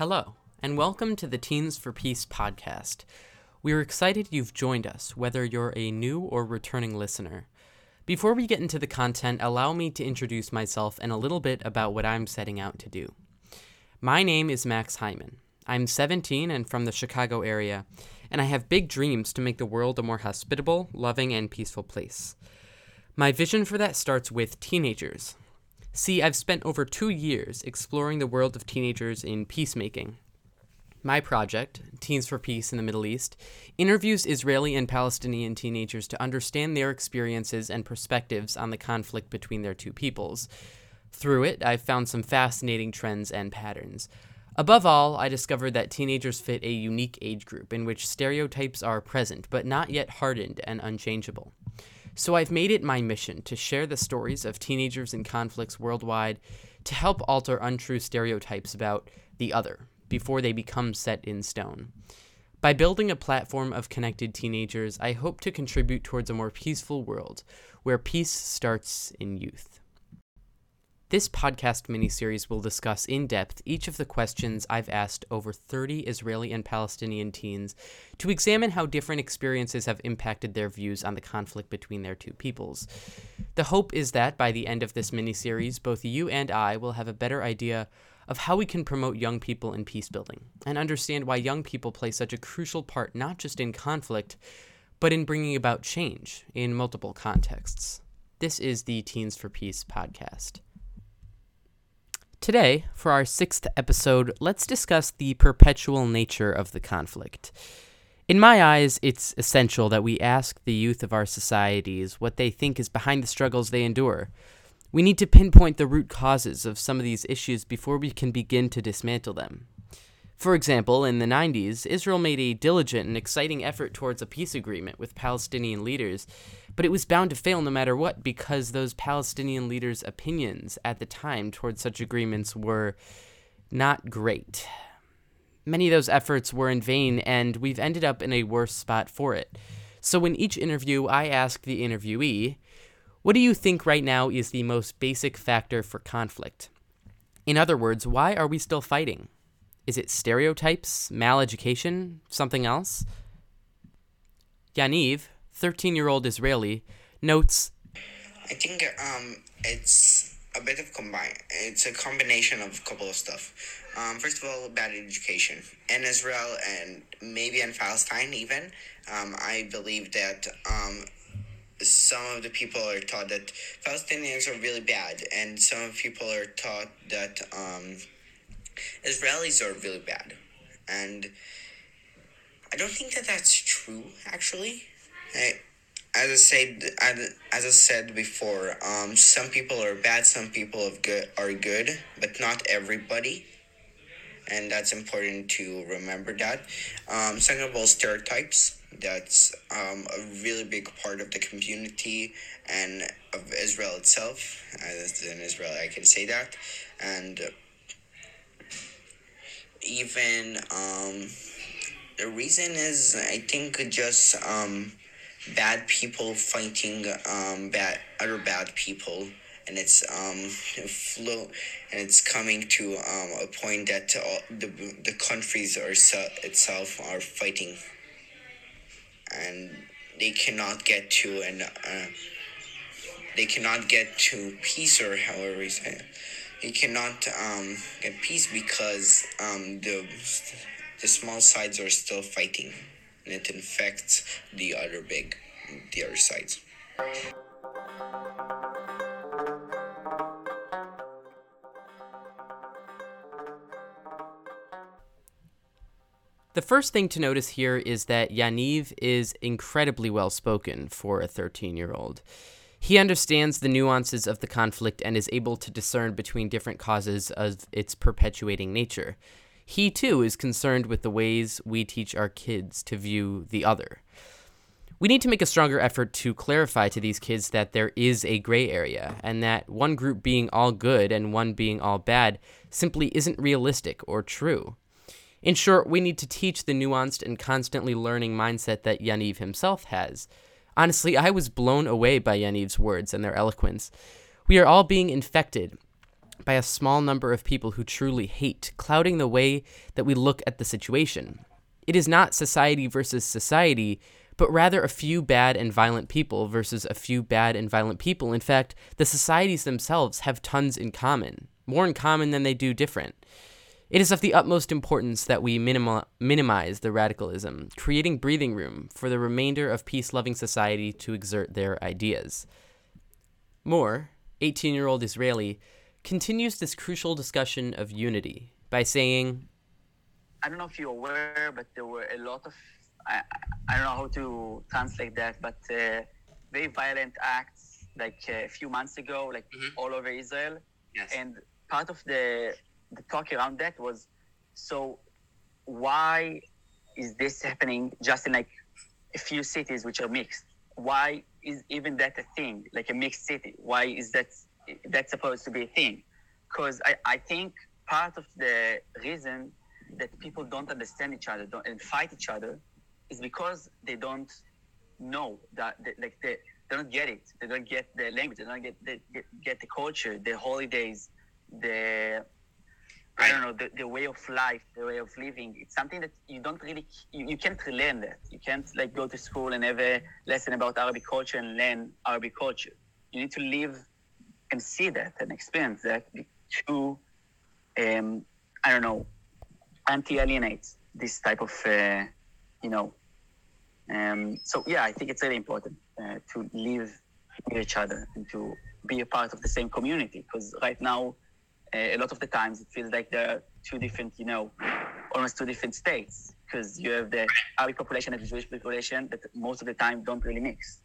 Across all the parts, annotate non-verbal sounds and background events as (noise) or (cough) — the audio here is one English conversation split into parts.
Hello, and welcome to the Teens for Peace podcast. We're excited you've joined us, whether you're a new or returning listener. Before we get into the content, allow me to introduce myself and a little bit about what I'm setting out to do. My name is Max Hyman. I'm 17 and from the Chicago area, and I have big dreams to make the world a more hospitable, loving, and peaceful place. My vision for that starts with teenagers. See, I've spent over two years exploring the world of teenagers in peacemaking. My project, Teens for Peace in the Middle East, interviews Israeli and Palestinian teenagers to understand their experiences and perspectives on the conflict between their two peoples. Through it, I've found some fascinating trends and patterns. Above all, I discovered that teenagers fit a unique age group in which stereotypes are present but not yet hardened and unchangeable. So I've made it my mission to share the stories of teenagers in conflicts worldwide to help alter untrue stereotypes about the other before they become set in stone. By building a platform of connected teenagers, I hope to contribute towards a more peaceful world where peace starts in youth. This podcast miniseries will discuss in depth each of the questions I've asked over 30 Israeli and Palestinian teens to examine how different experiences have impacted their views on the conflict between their two peoples. The hope is that by the end of this miniseries, both you and I will have a better idea of how we can promote young people in peace building and understand why young people play such a crucial part not just in conflict, but in bringing about change in multiple contexts. This is the Teens for Peace podcast. Today, for our sixth episode, let's discuss the perpetual nature of the conflict. In my eyes, it's essential that we ask the youth of our societies what they think is behind the struggles they endure. We need to pinpoint the root causes of some of these issues before we can begin to dismantle them. For example, in the 90s, Israel made a diligent and exciting effort towards a peace agreement with Palestinian leaders, but it was bound to fail no matter what because those Palestinian leaders' opinions at the time towards such agreements were not great. Many of those efforts were in vain, and we've ended up in a worse spot for it. So, in each interview, I ask the interviewee, What do you think right now is the most basic factor for conflict? In other words, why are we still fighting? Is it stereotypes, maleducation, something else? Yaniv, 13 year old Israeli, notes I think um, it's a bit of combine. It's a combination of a couple of stuff. Um, first of all, bad education in Israel and maybe in Palestine even. Um, I believe that um, some of the people are taught that Palestinians are really bad, and some people are taught that um, Israelis are really bad, and I don't think that that's true. Actually, As I said, as I said before, um, some people are bad, some people are good, are good, but not everybody, and that's important to remember that. Um, second of all, stereotypes. That's um, a really big part of the community and of Israel itself. As in Israel, I can say that, and even um, the reason is I think just um, bad people fighting um, bad other bad people. And it's um flow and it's coming to um, a point that all the the countries are se- itself are fighting. And they cannot get to and uh, they cannot get to peace or however you say it. You cannot um, get peace because um, the the small sides are still fighting, and it infects the other big, the other. The first thing to notice here is that Yaniv is incredibly well spoken for a 13 year old. He understands the nuances of the conflict and is able to discern between different causes of its perpetuating nature. He too is concerned with the ways we teach our kids to view the other. We need to make a stronger effort to clarify to these kids that there is a gray area and that one group being all good and one being all bad simply isn't realistic or true. In short, we need to teach the nuanced and constantly learning mindset that Yaniv himself has. Honestly, I was blown away by Yaniv's words and their eloquence. We are all being infected by a small number of people who truly hate, clouding the way that we look at the situation. It is not society versus society, but rather a few bad and violent people versus a few bad and violent people. In fact, the societies themselves have tons in common, more in common than they do different. It is of the utmost importance that we minima- minimize the radicalism, creating breathing room for the remainder of peace loving society to exert their ideas. Moore, 18 year old Israeli, continues this crucial discussion of unity by saying, I don't know if you're aware, but there were a lot of I, I don't know how to translate that, but uh, very violent acts like uh, a few months ago, like mm-hmm. all over Israel. Yes. And part of the the talk around that was, so why is this happening just in like a few cities which are mixed? Why is even that a thing, like a mixed city? Why is that that's supposed to be a thing? Because I, I think part of the reason that people don't understand each other don't, and fight each other is because they don't know that like they, they don't get it they don't get the language they don't get they, get, get the culture the holidays the I don't know the, the way of life, the way of living. It's something that you don't really you, you can't learn that. You can't like go to school and have a lesson about Arabic culture and learn Arabic culture. You need to live and see that and experience that to um, I don't know anti-alienate this type of uh, you know um, so yeah, I think it's really important uh, to live with each other and to be a part of the same community because right now, uh, a lot of the times it feels like there are two different, you know, almost two different states because you have the Arabic population and the Jewish population that most of the time don't really mix.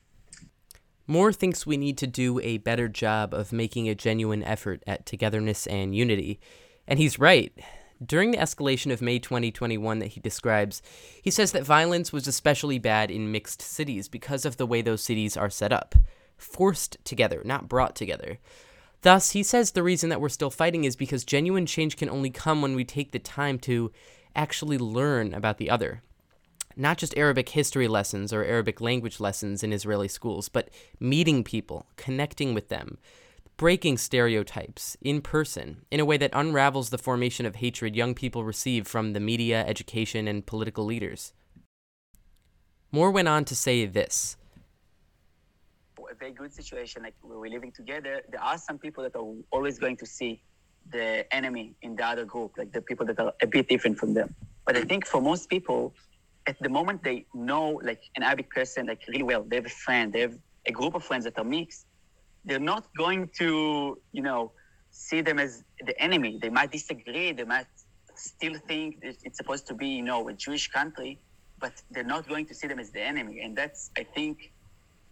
Moore thinks we need to do a better job of making a genuine effort at togetherness and unity. And he's right. During the escalation of May 2021 that he describes, he says that violence was especially bad in mixed cities because of the way those cities are set up forced together, not brought together. Thus, he says the reason that we're still fighting is because genuine change can only come when we take the time to actually learn about the other. Not just Arabic history lessons or Arabic language lessons in Israeli schools, but meeting people, connecting with them, breaking stereotypes in person in a way that unravels the formation of hatred young people receive from the media, education, and political leaders. Moore went on to say this. A very good situation, like we're living together, there are some people that are always going to see the enemy in the other group, like the people that are a bit different from them. But I think for most people, at the moment they know like an Arabic person like really well, they have a friend, they have a group of friends that are mixed, they're not going to, you know, see them as the enemy. They might disagree. They might still think it's supposed to be, you know, a Jewish country, but they're not going to see them as the enemy. And that's, I think,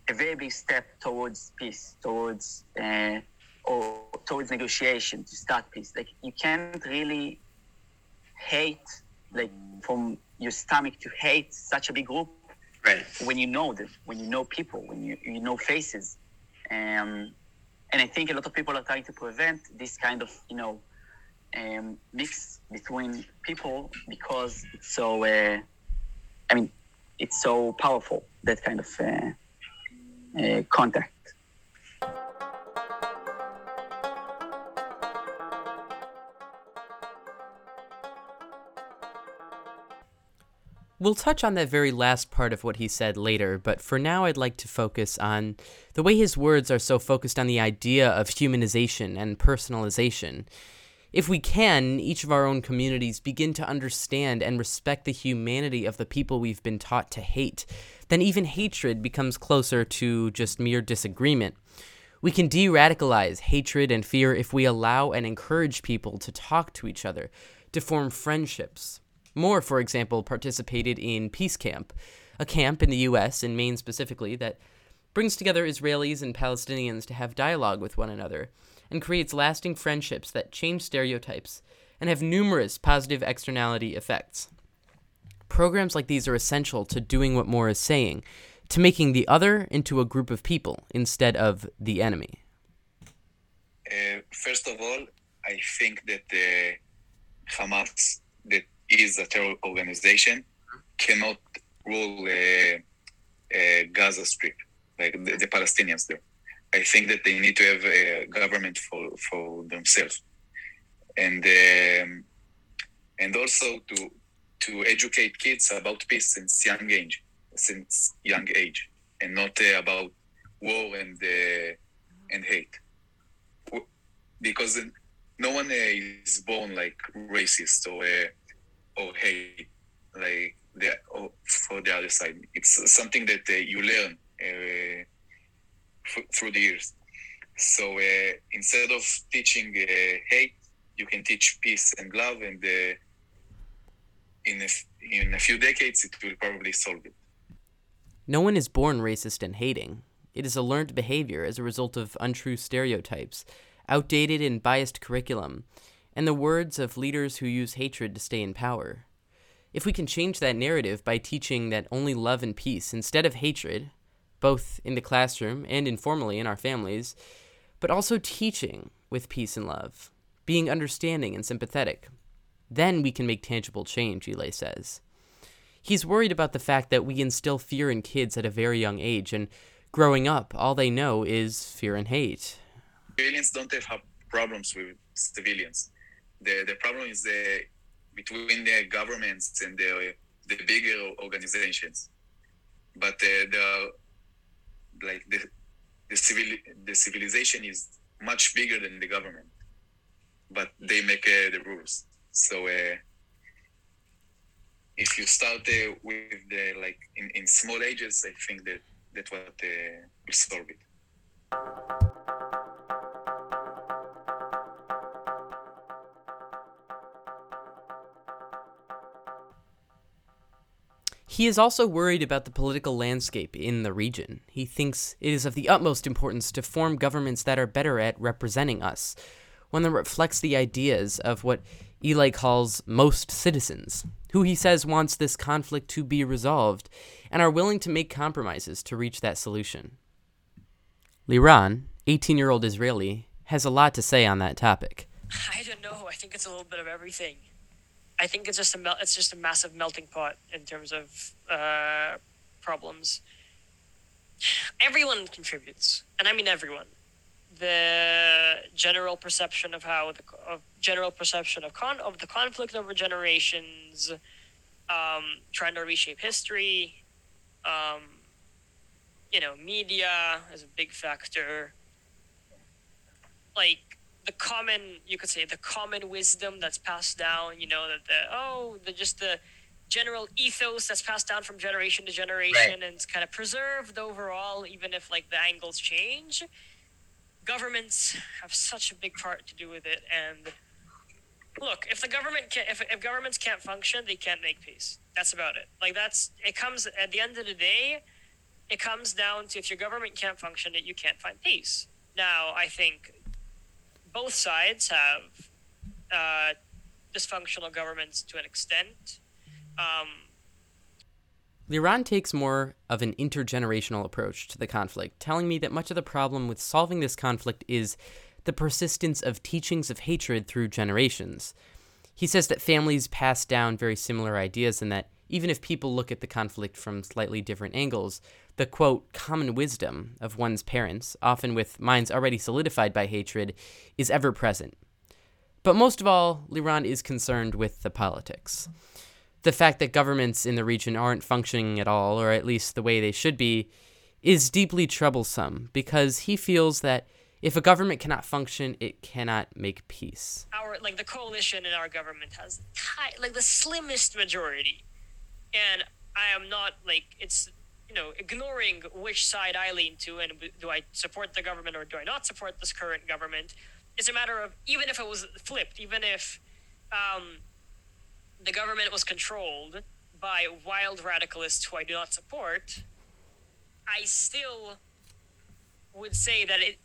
a very big step towards peace, towards uh, or towards negotiation to start peace. Like you can't really hate, like from your stomach to hate such a big group. Right. When you know them, when you know people, when you, you know faces, um, and I think a lot of people are trying to prevent this kind of, you know, um, mix between people because it's so, uh, I mean, it's so powerful, that kind of uh, uh, contact. We'll touch on that very last part of what he said later, but for now I'd like to focus on the way his words are so focused on the idea of humanization and personalization. If we can, each of our own communities, begin to understand and respect the humanity of the people we've been taught to hate, then even hatred becomes closer to just mere disagreement. We can de radicalize hatred and fear if we allow and encourage people to talk to each other, to form friendships, Moore, for example, participated in Peace Camp, a camp in the U.S., in Maine specifically, that brings together Israelis and Palestinians to have dialogue with one another and creates lasting friendships that change stereotypes and have numerous positive externality effects. Programs like these are essential to doing what Moore is saying, to making the other into a group of people instead of the enemy. Uh, first of all, I think that uh, Hamas, that is a terror organization cannot rule uh, uh, Gaza Strip, like the, the, Palestinians do. I think that they need to have a government for, for themselves. and um, and also to to educate kids about peace since young age, since young age, and not uh, about war and uh, and hate, because no one uh, is born like racist or uh, or hate like the or for the other side. It's something that uh, you learn uh, f- through the years. So uh, instead of teaching hate, you can teach peace and love, and in a, in a few decades, it will probably solve it. No one is born racist and hating. It is a learned behavior as a result of untrue stereotypes, outdated and biased curriculum, and the words of leaders who use hatred to stay in power. If we can change that narrative by teaching that only love and peace instead of hatred, both in the classroom and informally in our families, but also teaching with peace and love, being understanding and sympathetic, then we can make tangible change, Eli says. He's worried about the fact that we instill fear in kids at a very young age, and growing up, all they know is fear and hate. Civilians don't have problems with civilians. The, the problem is the between the governments and the, the bigger organizations. But uh, the like the the civil the civilization is much bigger than the government, but they make uh, the rules. So uh, if you start uh, with the like in, in small ages, I think that that's what uh, will solve it. He is also worried about the political landscape in the region. He thinks it is of the utmost importance to form governments that are better at representing us, one that reflects the ideas of what Eli calls most citizens, who he says wants this conflict to be resolved and are willing to make compromises to reach that solution. Liran, 18 year old Israeli, has a lot to say on that topic. I don't know. I think it's a little bit of everything. I think it's just a mel- it's just a massive melting pot in terms of uh, problems. Everyone contributes, and I mean everyone. The general perception of how the of general perception of con of the conflict over generations, um, trying to reshape history, um, you know, media is a big factor. Like the common you could say the common wisdom that's passed down you know that the oh the just the general ethos that's passed down from generation to generation right. and it's kind of preserved overall even if like the angles change. Governments have such a big part to do with it and look if the government can if, if governments can't function they can't make peace. That's about it. Like that's it comes at the end of the day it comes down to if your government can't function that you can't find peace. Now i think both sides have uh, dysfunctional governments to an extent. Um, Liran takes more of an intergenerational approach to the conflict, telling me that much of the problem with solving this conflict is the persistence of teachings of hatred through generations. He says that families pass down very similar ideas and that even if people look at the conflict from slightly different angles, the quote, common wisdom of one's parents, often with minds already solidified by hatred, is ever present. But most of all, Liran is concerned with the politics. The fact that governments in the region aren't functioning at all, or at least the way they should be, is deeply troublesome because he feels that if a government cannot function, it cannot make peace. Our like the coalition in our government has like the slimmest majority, and I am not like it's you know, ignoring which side I lean to and do I support the government or do I not support this current government. It's a matter of even if it was flipped, even if um, the government was controlled by wild radicalists who I do not support, I still would say that it,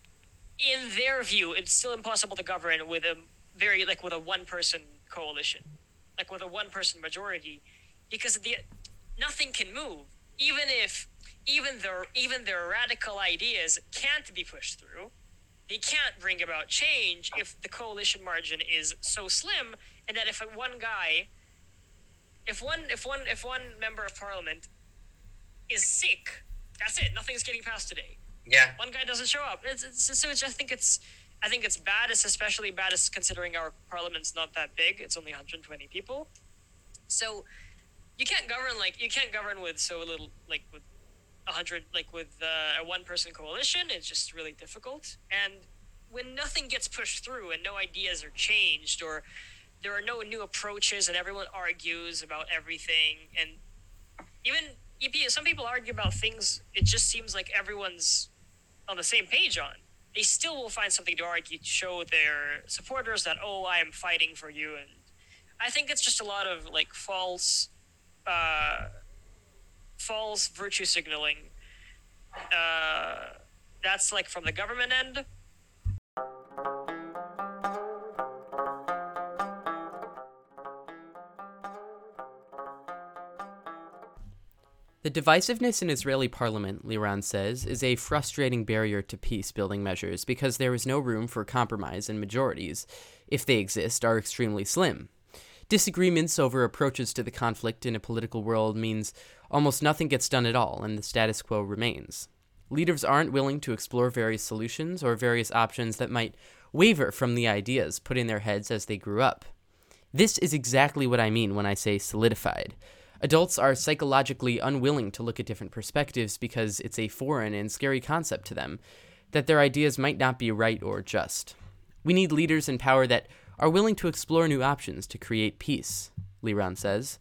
in their view, it's still impossible to govern with a very like with a one person coalition, like with a one person majority, because the nothing can move even if even their even their radical ideas can't be pushed through, they can't bring about change if the coalition margin is so slim, and that if one guy, if one if one if one member of parliament is sick, that's it. Nothing's getting passed today. Yeah. One guy doesn't show up. It's, it's, so it's, I think it's I think it's bad. It's especially bad as considering our parliament's not that big. It's only 120 people. So you can't govern like you can't govern with so little like with a hundred like with uh, a one person coalition. It's just really difficult. And when nothing gets pushed through and no ideas are changed or there are no new approaches and everyone argues about everything and even EP, some people argue about things it just seems like everyone's on the same page on they still will find something to argue to show their supporters that oh I am fighting for you and I think it's just a lot of like false uh, false virtue signaling uh, that's like from the government end The divisiveness in Israeli parliament, Liran says, is a frustrating barrier to peace building measures because there is no room for compromise and majorities, if they exist, are extremely slim. Disagreements over approaches to the conflict in a political world means almost nothing gets done at all and the status quo remains. Leaders aren't willing to explore various solutions or various options that might waver from the ideas put in their heads as they grew up. This is exactly what I mean when I say solidified. Adults are psychologically unwilling to look at different perspectives because it's a foreign and scary concept to them, that their ideas might not be right or just. We need leaders in power that are willing to explore new options to create peace, Liran says.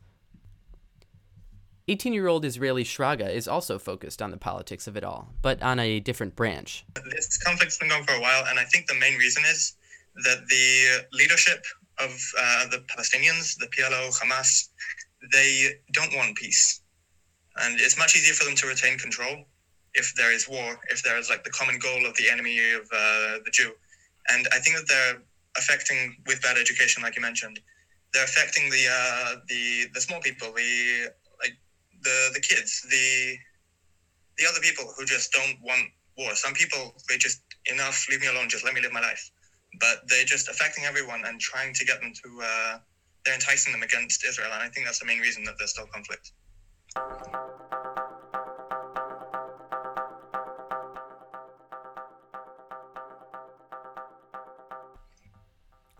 18 year old Israeli Shraga is also focused on the politics of it all, but on a different branch. This conflict's been going for a while, and I think the main reason is that the leadership of uh, the Palestinians, the PLO, Hamas, they don't want peace. And it's much easier for them to retain control if there is war, if there is like the common goal of the enemy of uh, the Jew. And I think that they're affecting with bad education, like you mentioned, they're affecting the uh, the the small people, the like the the kids, the the other people who just don't want war. Some people they just enough, leave me alone, just let me live my life. But they're just affecting everyone and trying to get them to uh, they're enticing them against Israel, and I think that's the main reason that there's still conflict.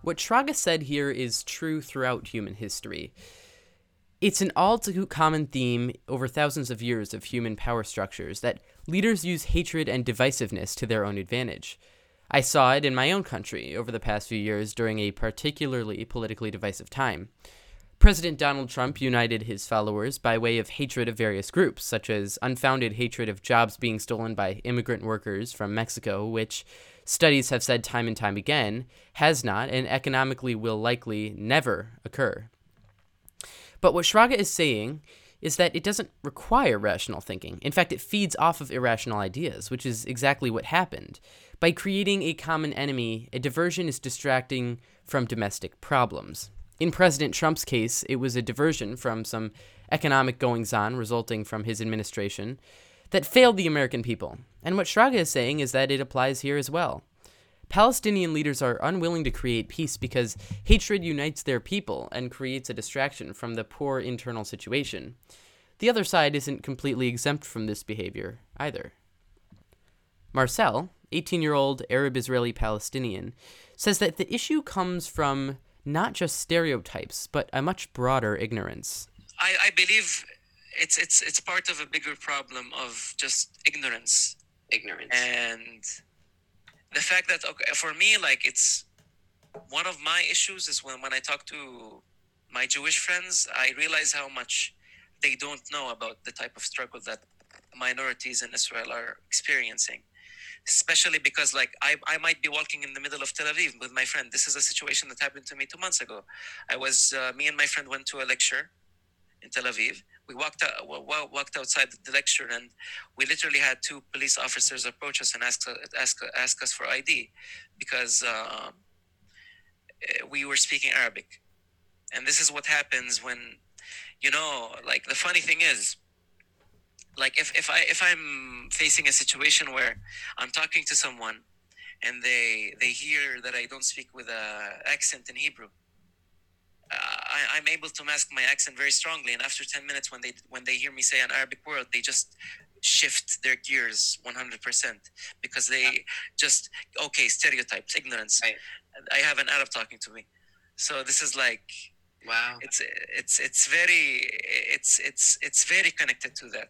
What Shraga said here is true throughout human history. It's an all too common theme over thousands of years of human power structures that leaders use hatred and divisiveness to their own advantage. I saw it in my own country over the past few years during a particularly politically divisive time. President Donald Trump united his followers by way of hatred of various groups, such as unfounded hatred of jobs being stolen by immigrant workers from Mexico, which studies have said time and time again has not and economically will likely never occur. But what Shraga is saying is that it doesn't require rational thinking. In fact, it feeds off of irrational ideas, which is exactly what happened. By creating a common enemy, a diversion is distracting from domestic problems. In President Trump's case, it was a diversion from some economic goings on resulting from his administration that failed the American people. And what Shraga is saying is that it applies here as well. Palestinian leaders are unwilling to create peace because hatred unites their people and creates a distraction from the poor internal situation. The other side isn't completely exempt from this behavior either. Marcel, 18 year old Arab Israeli Palestinian, says that the issue comes from not just stereotypes, but a much broader ignorance. I, I believe it's, it's, it's part of a bigger problem of just ignorance. Ignorance. And the fact that, okay, for me, like, it's one of my issues is when, when I talk to my Jewish friends, I realize how much they don't know about the type of struggle that minorities in Israel are experiencing especially because like I, I might be walking in the middle of Tel Aviv with my friend. This is a situation that happened to me two months ago. I was uh, me and my friend went to a lecture in Tel Aviv. We walked out, walked outside the lecture, and we literally had two police officers approach us and ask ask ask us for ID because uh, we were speaking Arabic. And this is what happens when, you know, like the funny thing is like if, if i if i'm facing a situation where i'm talking to someone and they they hear that i don't speak with a accent in hebrew uh, I, i'm able to mask my accent very strongly and after 10 minutes when they when they hear me say an arabic word they just shift their gears 100% because they just okay stereotypes ignorance Right. i have an arab talking to me so this is like Wow. it's it's it's very it's it's it's very connected to that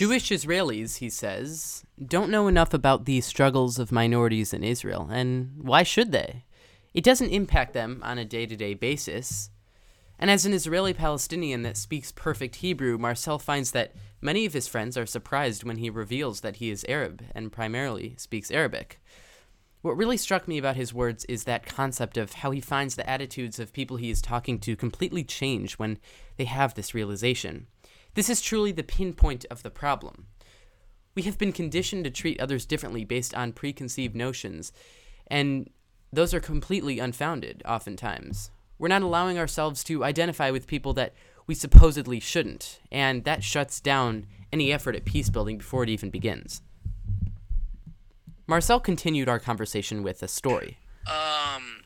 Jewish Israelis, he says, don't know enough about the struggles of minorities in Israel, and why should they? It doesn't impact them on a day to day basis. And as an Israeli Palestinian that speaks perfect Hebrew, Marcel finds that many of his friends are surprised when he reveals that he is Arab and primarily speaks Arabic. What really struck me about his words is that concept of how he finds the attitudes of people he is talking to completely change when they have this realization. This is truly the pinpoint of the problem. We have been conditioned to treat others differently based on preconceived notions, and those are completely unfounded, oftentimes. We're not allowing ourselves to identify with people that we supposedly shouldn't, and that shuts down any effort at peace building before it even begins. Marcel continued our conversation with a story. Um,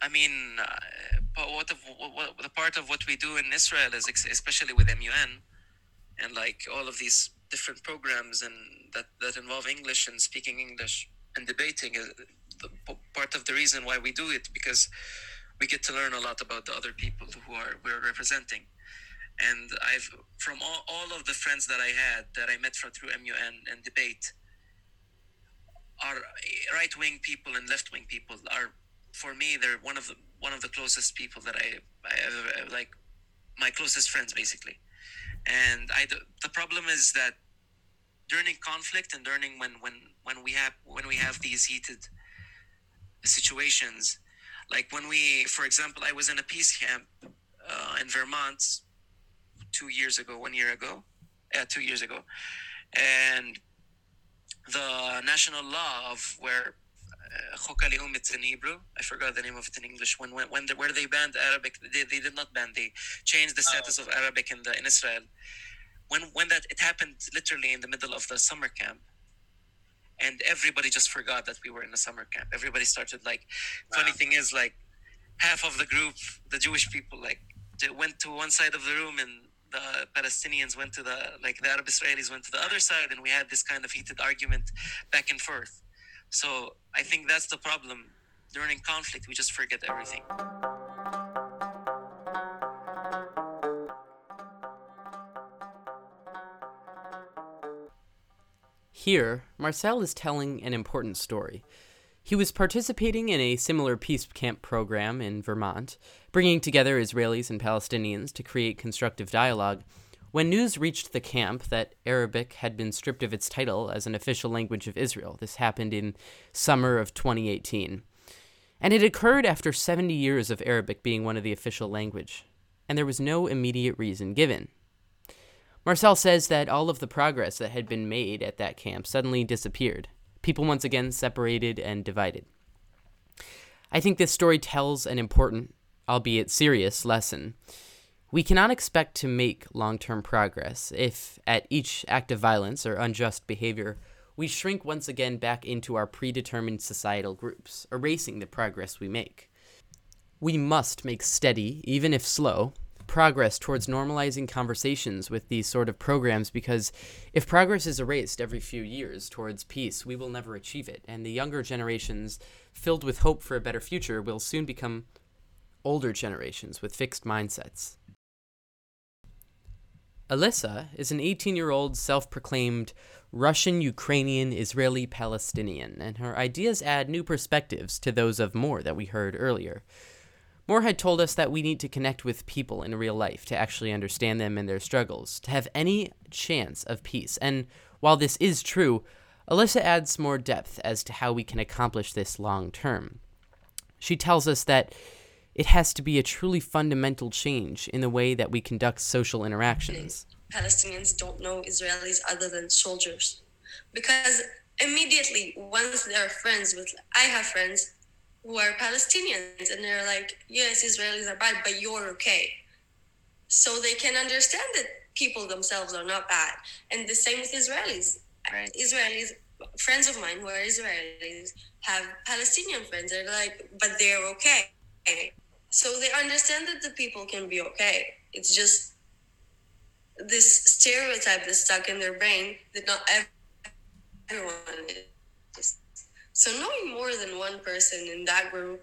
I mean, uh, what, what, what the part of what we do in Israel is, especially with MUN, and like all of these different programs and that that involve English and speaking English and debating, is part of the reason why we do it because we get to learn a lot about the other people who are we're representing. And I've from all, all of the friends that I had that I met from through MUN and debate are right wing people and left wing people are for me they're one of the one of the closest people that I I ever like my closest friends basically and I the problem is that during conflict and during when when when we have when we have these heated situations like when we for example I was in a peace camp uh, in Vermont two years ago one year ago yeah two years ago. And the national law of where Chok Halaum, it's in Hebrew. I forgot the name of it in English. When when, when the, where they banned Arabic, they, they did not ban. They changed the status oh, of Arabic in the in Israel. When when that it happened literally in the middle of the summer camp, and everybody just forgot that we were in a summer camp. Everybody started like. Funny thing is like, half of the group, the Jewish people, like went to one side of the room and the Palestinians went to the like the Arab Israelis went to the other side, and we had this kind of heated argument back and forth. So I think that's the problem. During conflict, we just forget everything. Here, Marcel is telling an important story. He was participating in a similar peace camp program in Vermont, bringing together Israelis and Palestinians to create constructive dialogue, when news reached the camp that Arabic had been stripped of its title as an official language of Israel. This happened in summer of 2018. And it occurred after 70 years of Arabic being one of the official language, and there was no immediate reason given. Marcel says that all of the progress that had been made at that camp suddenly disappeared. People once again separated and divided. I think this story tells an important, albeit serious, lesson. We cannot expect to make long term progress if, at each act of violence or unjust behavior, we shrink once again back into our predetermined societal groups, erasing the progress we make. We must make steady, even if slow, progress towards normalizing conversations with these sort of programs because if progress is erased every few years towards peace, we will never achieve it, and the younger generations, filled with hope for a better future, will soon become older generations with fixed mindsets. Alyssa is an 18 year old self proclaimed Russian, Ukrainian, Israeli Palestinian, and her ideas add new perspectives to those of Moore that we heard earlier. Moore had told us that we need to connect with people in real life to actually understand them and their struggles, to have any chance of peace. And while this is true, Alyssa adds more depth as to how we can accomplish this long term. She tells us that it has to be a truly fundamental change in the way that we conduct social interactions. Palestinians don't know Israelis other than soldiers. Because immediately, once they're friends with, I have friends who are Palestinians, and they're like, yes, Israelis are bad, but you're okay. So they can understand that people themselves are not bad. And the same with Israelis. Right. Israelis, friends of mine who are Israelis, have Palestinian friends. They're like, but they're okay. So they understand that the people can be okay. It's just this stereotype that's stuck in their brain that not everyone is. So knowing more than one person in that group,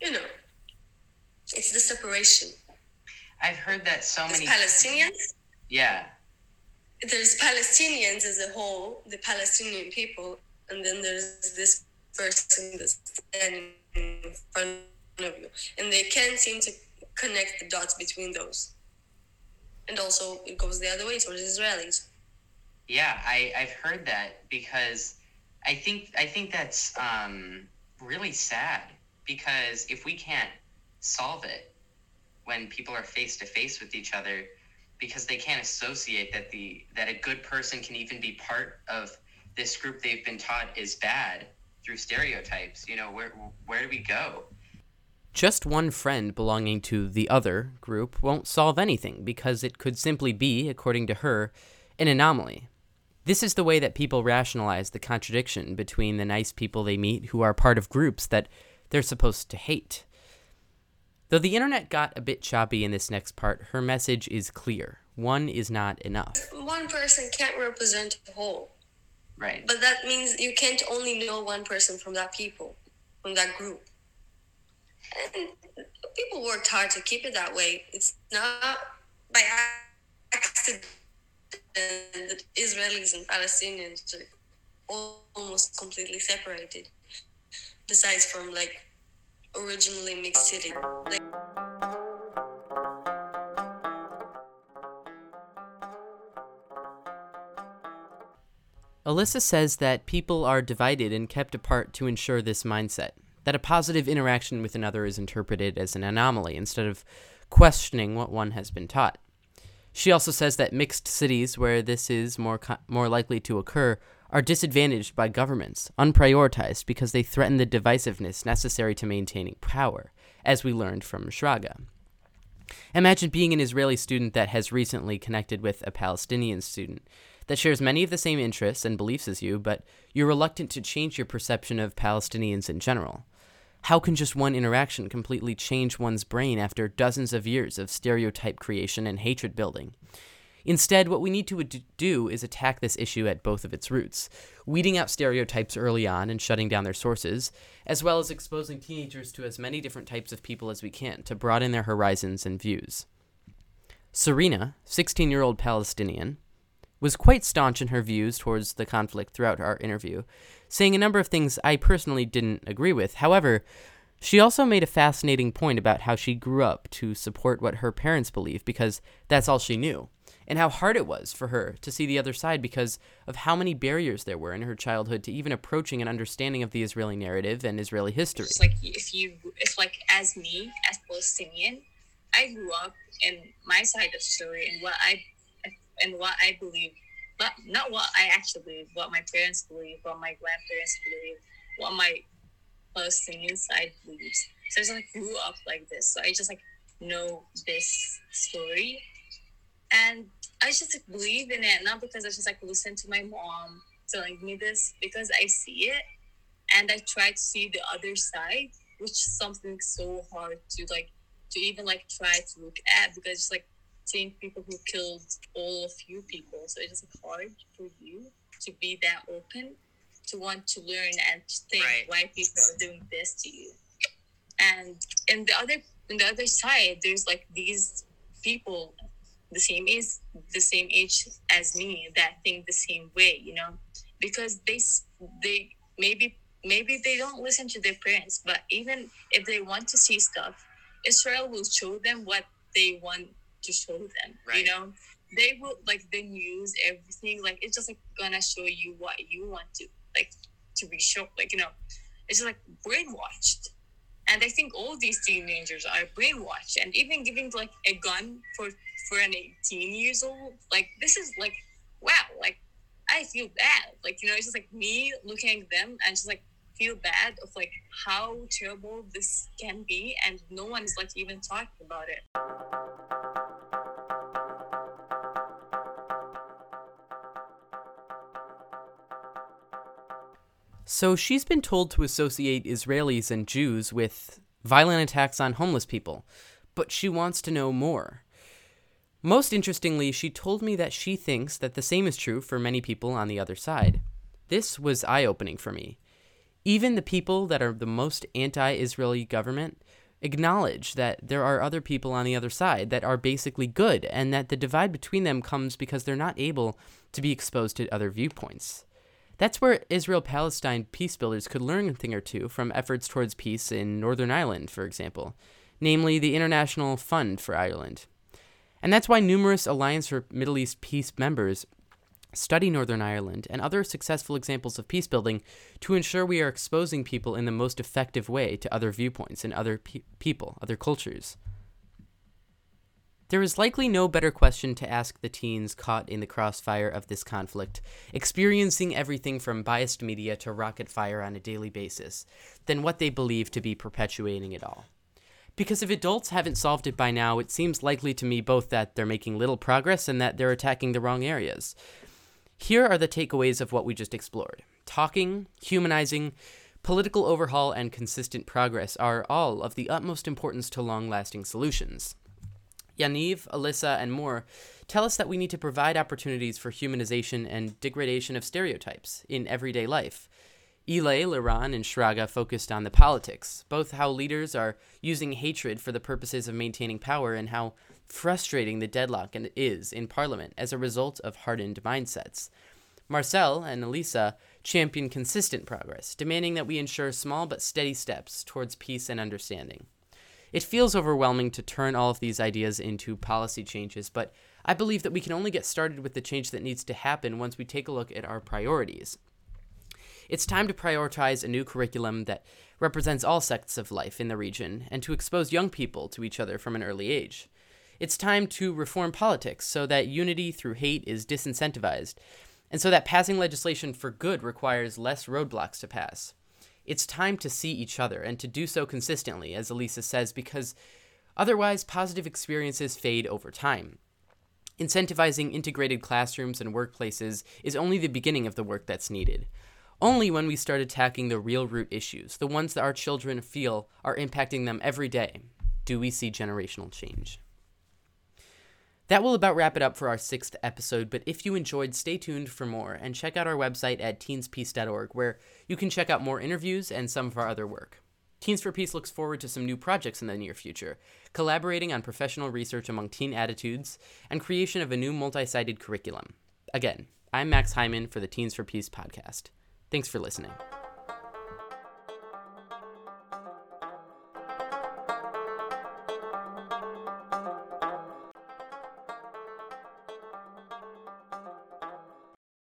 you know, it's the separation. I've heard that so There's many. Palestinians. Yeah. There's Palestinians as a whole, the Palestinian people, and then there's this person that's standing in front of you, and they can't seem to connect the dots between those. And also, it goes the other way towards Israelis. Yeah, I, I've heard that because I think I think that's um, really sad because if we can't solve it when people are face to face with each other because they can't associate that the that a good person can even be part of this group they've been taught is bad through stereotypes, you know, where where do we go? Just one friend belonging to the other group won't solve anything because it could simply be, according to her, an anomaly. This is the way that people rationalize the contradiction between the nice people they meet who are part of groups that they're supposed to hate. Though the internet got a bit choppy in this next part, her message is clear. One is not enough. One person can't represent the whole, Right. but that means you can't only know one person from that people, from that group. And (clears throat) people worked hard to keep it that way. It's not by accident that Israelis and Palestinians are almost completely separated, besides from like originally mixed city. Like, Alyssa says that people are divided and kept apart to ensure this mindset, that a positive interaction with another is interpreted as an anomaly instead of questioning what one has been taught. She also says that mixed cities where this is more co- more likely to occur are disadvantaged by governments, unprioritized because they threaten the divisiveness necessary to maintaining power, as we learned from Shraga. Imagine being an Israeli student that has recently connected with a Palestinian student that shares many of the same interests and beliefs as you, but you're reluctant to change your perception of Palestinians in general. How can just one interaction completely change one's brain after dozens of years of stereotype creation and hatred building? Instead, what we need to do is attack this issue at both of its roots, weeding out stereotypes early on and shutting down their sources, as well as exposing teenagers to as many different types of people as we can to broaden their horizons and views. Serena, 16 year old Palestinian, was quite staunch in her views towards the conflict throughout our interview, saying a number of things I personally didn't agree with. However, she also made a fascinating point about how she grew up to support what her parents believe because that's all she knew, and how hard it was for her to see the other side because of how many barriers there were in her childhood to even approaching an understanding of the Israeli narrative and Israeli history. It's like if you, it's like as me as Palestinian, I grew up in my side of the story and what I, and what I believe, not not what I actually believe, what my parents believe, what my grandparents believe, what my Palestinian side believes. So I just like grew up like this. So I just like know this story, and I just like, believe in it not because I just like listen to my mom telling me this because I see it and I try to see the other side, which is something so hard to like to even like try to look at because it's like seeing people who killed all of you people. So it's like hard for you to be that open, to want to learn and to think Right. why people are doing this to you. And in the other in the other side, there's like these people the same age the same age as me that think the same way, you know, because they they maybe maybe they don't listen to their parents, but even if they want to see stuff, Israel will show them what they want to show them. You know, they will like the news, everything. Like it's just like gonna show you what you want to like to be shown. Like you know, it's just like brainwashed. And I think all these teenagers are brainwashed, and even giving like a gun for for an 18 years old, like this is like, wow, like I feel bad. Like you know, it's just like me looking at them and just like feel bad of like how terrible this can be, and no one is like even talking about it. So she's been told to associate Israelis and Jews with violent attacks on homeless people, but she wants to know more. Most interestingly, she told me that she thinks that the same is true for many people on the other side. This was eye opening for me. Even the people that are the most anti Israeli government acknowledge that there are other people on the other side that are basically good, and that the divide between them comes because they're not able to be exposed to other viewpoints. That's where Israel Palestine peace builders could learn a thing or two from efforts towards peace in Northern Ireland, for example, namely the International Fund for Ireland. And that's why numerous Alliance for Middle East Peace members study Northern Ireland and other successful examples of peace building to ensure we are exposing people in the most effective way to other viewpoints and other pe- people, other cultures. There is likely no better question to ask the teens caught in the crossfire of this conflict, experiencing everything from biased media to rocket fire on a daily basis, than what they believe to be perpetuating it all. Because if adults haven't solved it by now, it seems likely to me both that they're making little progress and that they're attacking the wrong areas. Here are the takeaways of what we just explored talking, humanizing, political overhaul, and consistent progress are all of the utmost importance to long lasting solutions. Yaniv, Alyssa, and more tell us that we need to provide opportunities for humanization and degradation of stereotypes in everyday life. Ile, Liran, and Shraga focused on the politics, both how leaders are using hatred for the purposes of maintaining power and how frustrating the deadlock is in Parliament as a result of hardened mindsets. Marcel and Elisa champion consistent progress, demanding that we ensure small but steady steps towards peace and understanding. It feels overwhelming to turn all of these ideas into policy changes, but I believe that we can only get started with the change that needs to happen once we take a look at our priorities. It's time to prioritize a new curriculum that represents all sects of life in the region and to expose young people to each other from an early age. It's time to reform politics so that unity through hate is disincentivized, and so that passing legislation for good requires less roadblocks to pass. It's time to see each other and to do so consistently, as Elisa says, because otherwise positive experiences fade over time. Incentivizing integrated classrooms and workplaces is only the beginning of the work that's needed. Only when we start attacking the real root issues, the ones that our children feel are impacting them every day, do we see generational change. That will about wrap it up for our sixth episode, but if you enjoyed, stay tuned for more and check out our website at teenspeace.org, where you can check out more interviews and some of our other work. Teens for Peace looks forward to some new projects in the near future, collaborating on professional research among teen attitudes and creation of a new multi sided curriculum. Again, I'm Max Hyman for the Teens for Peace podcast. Thanks for listening.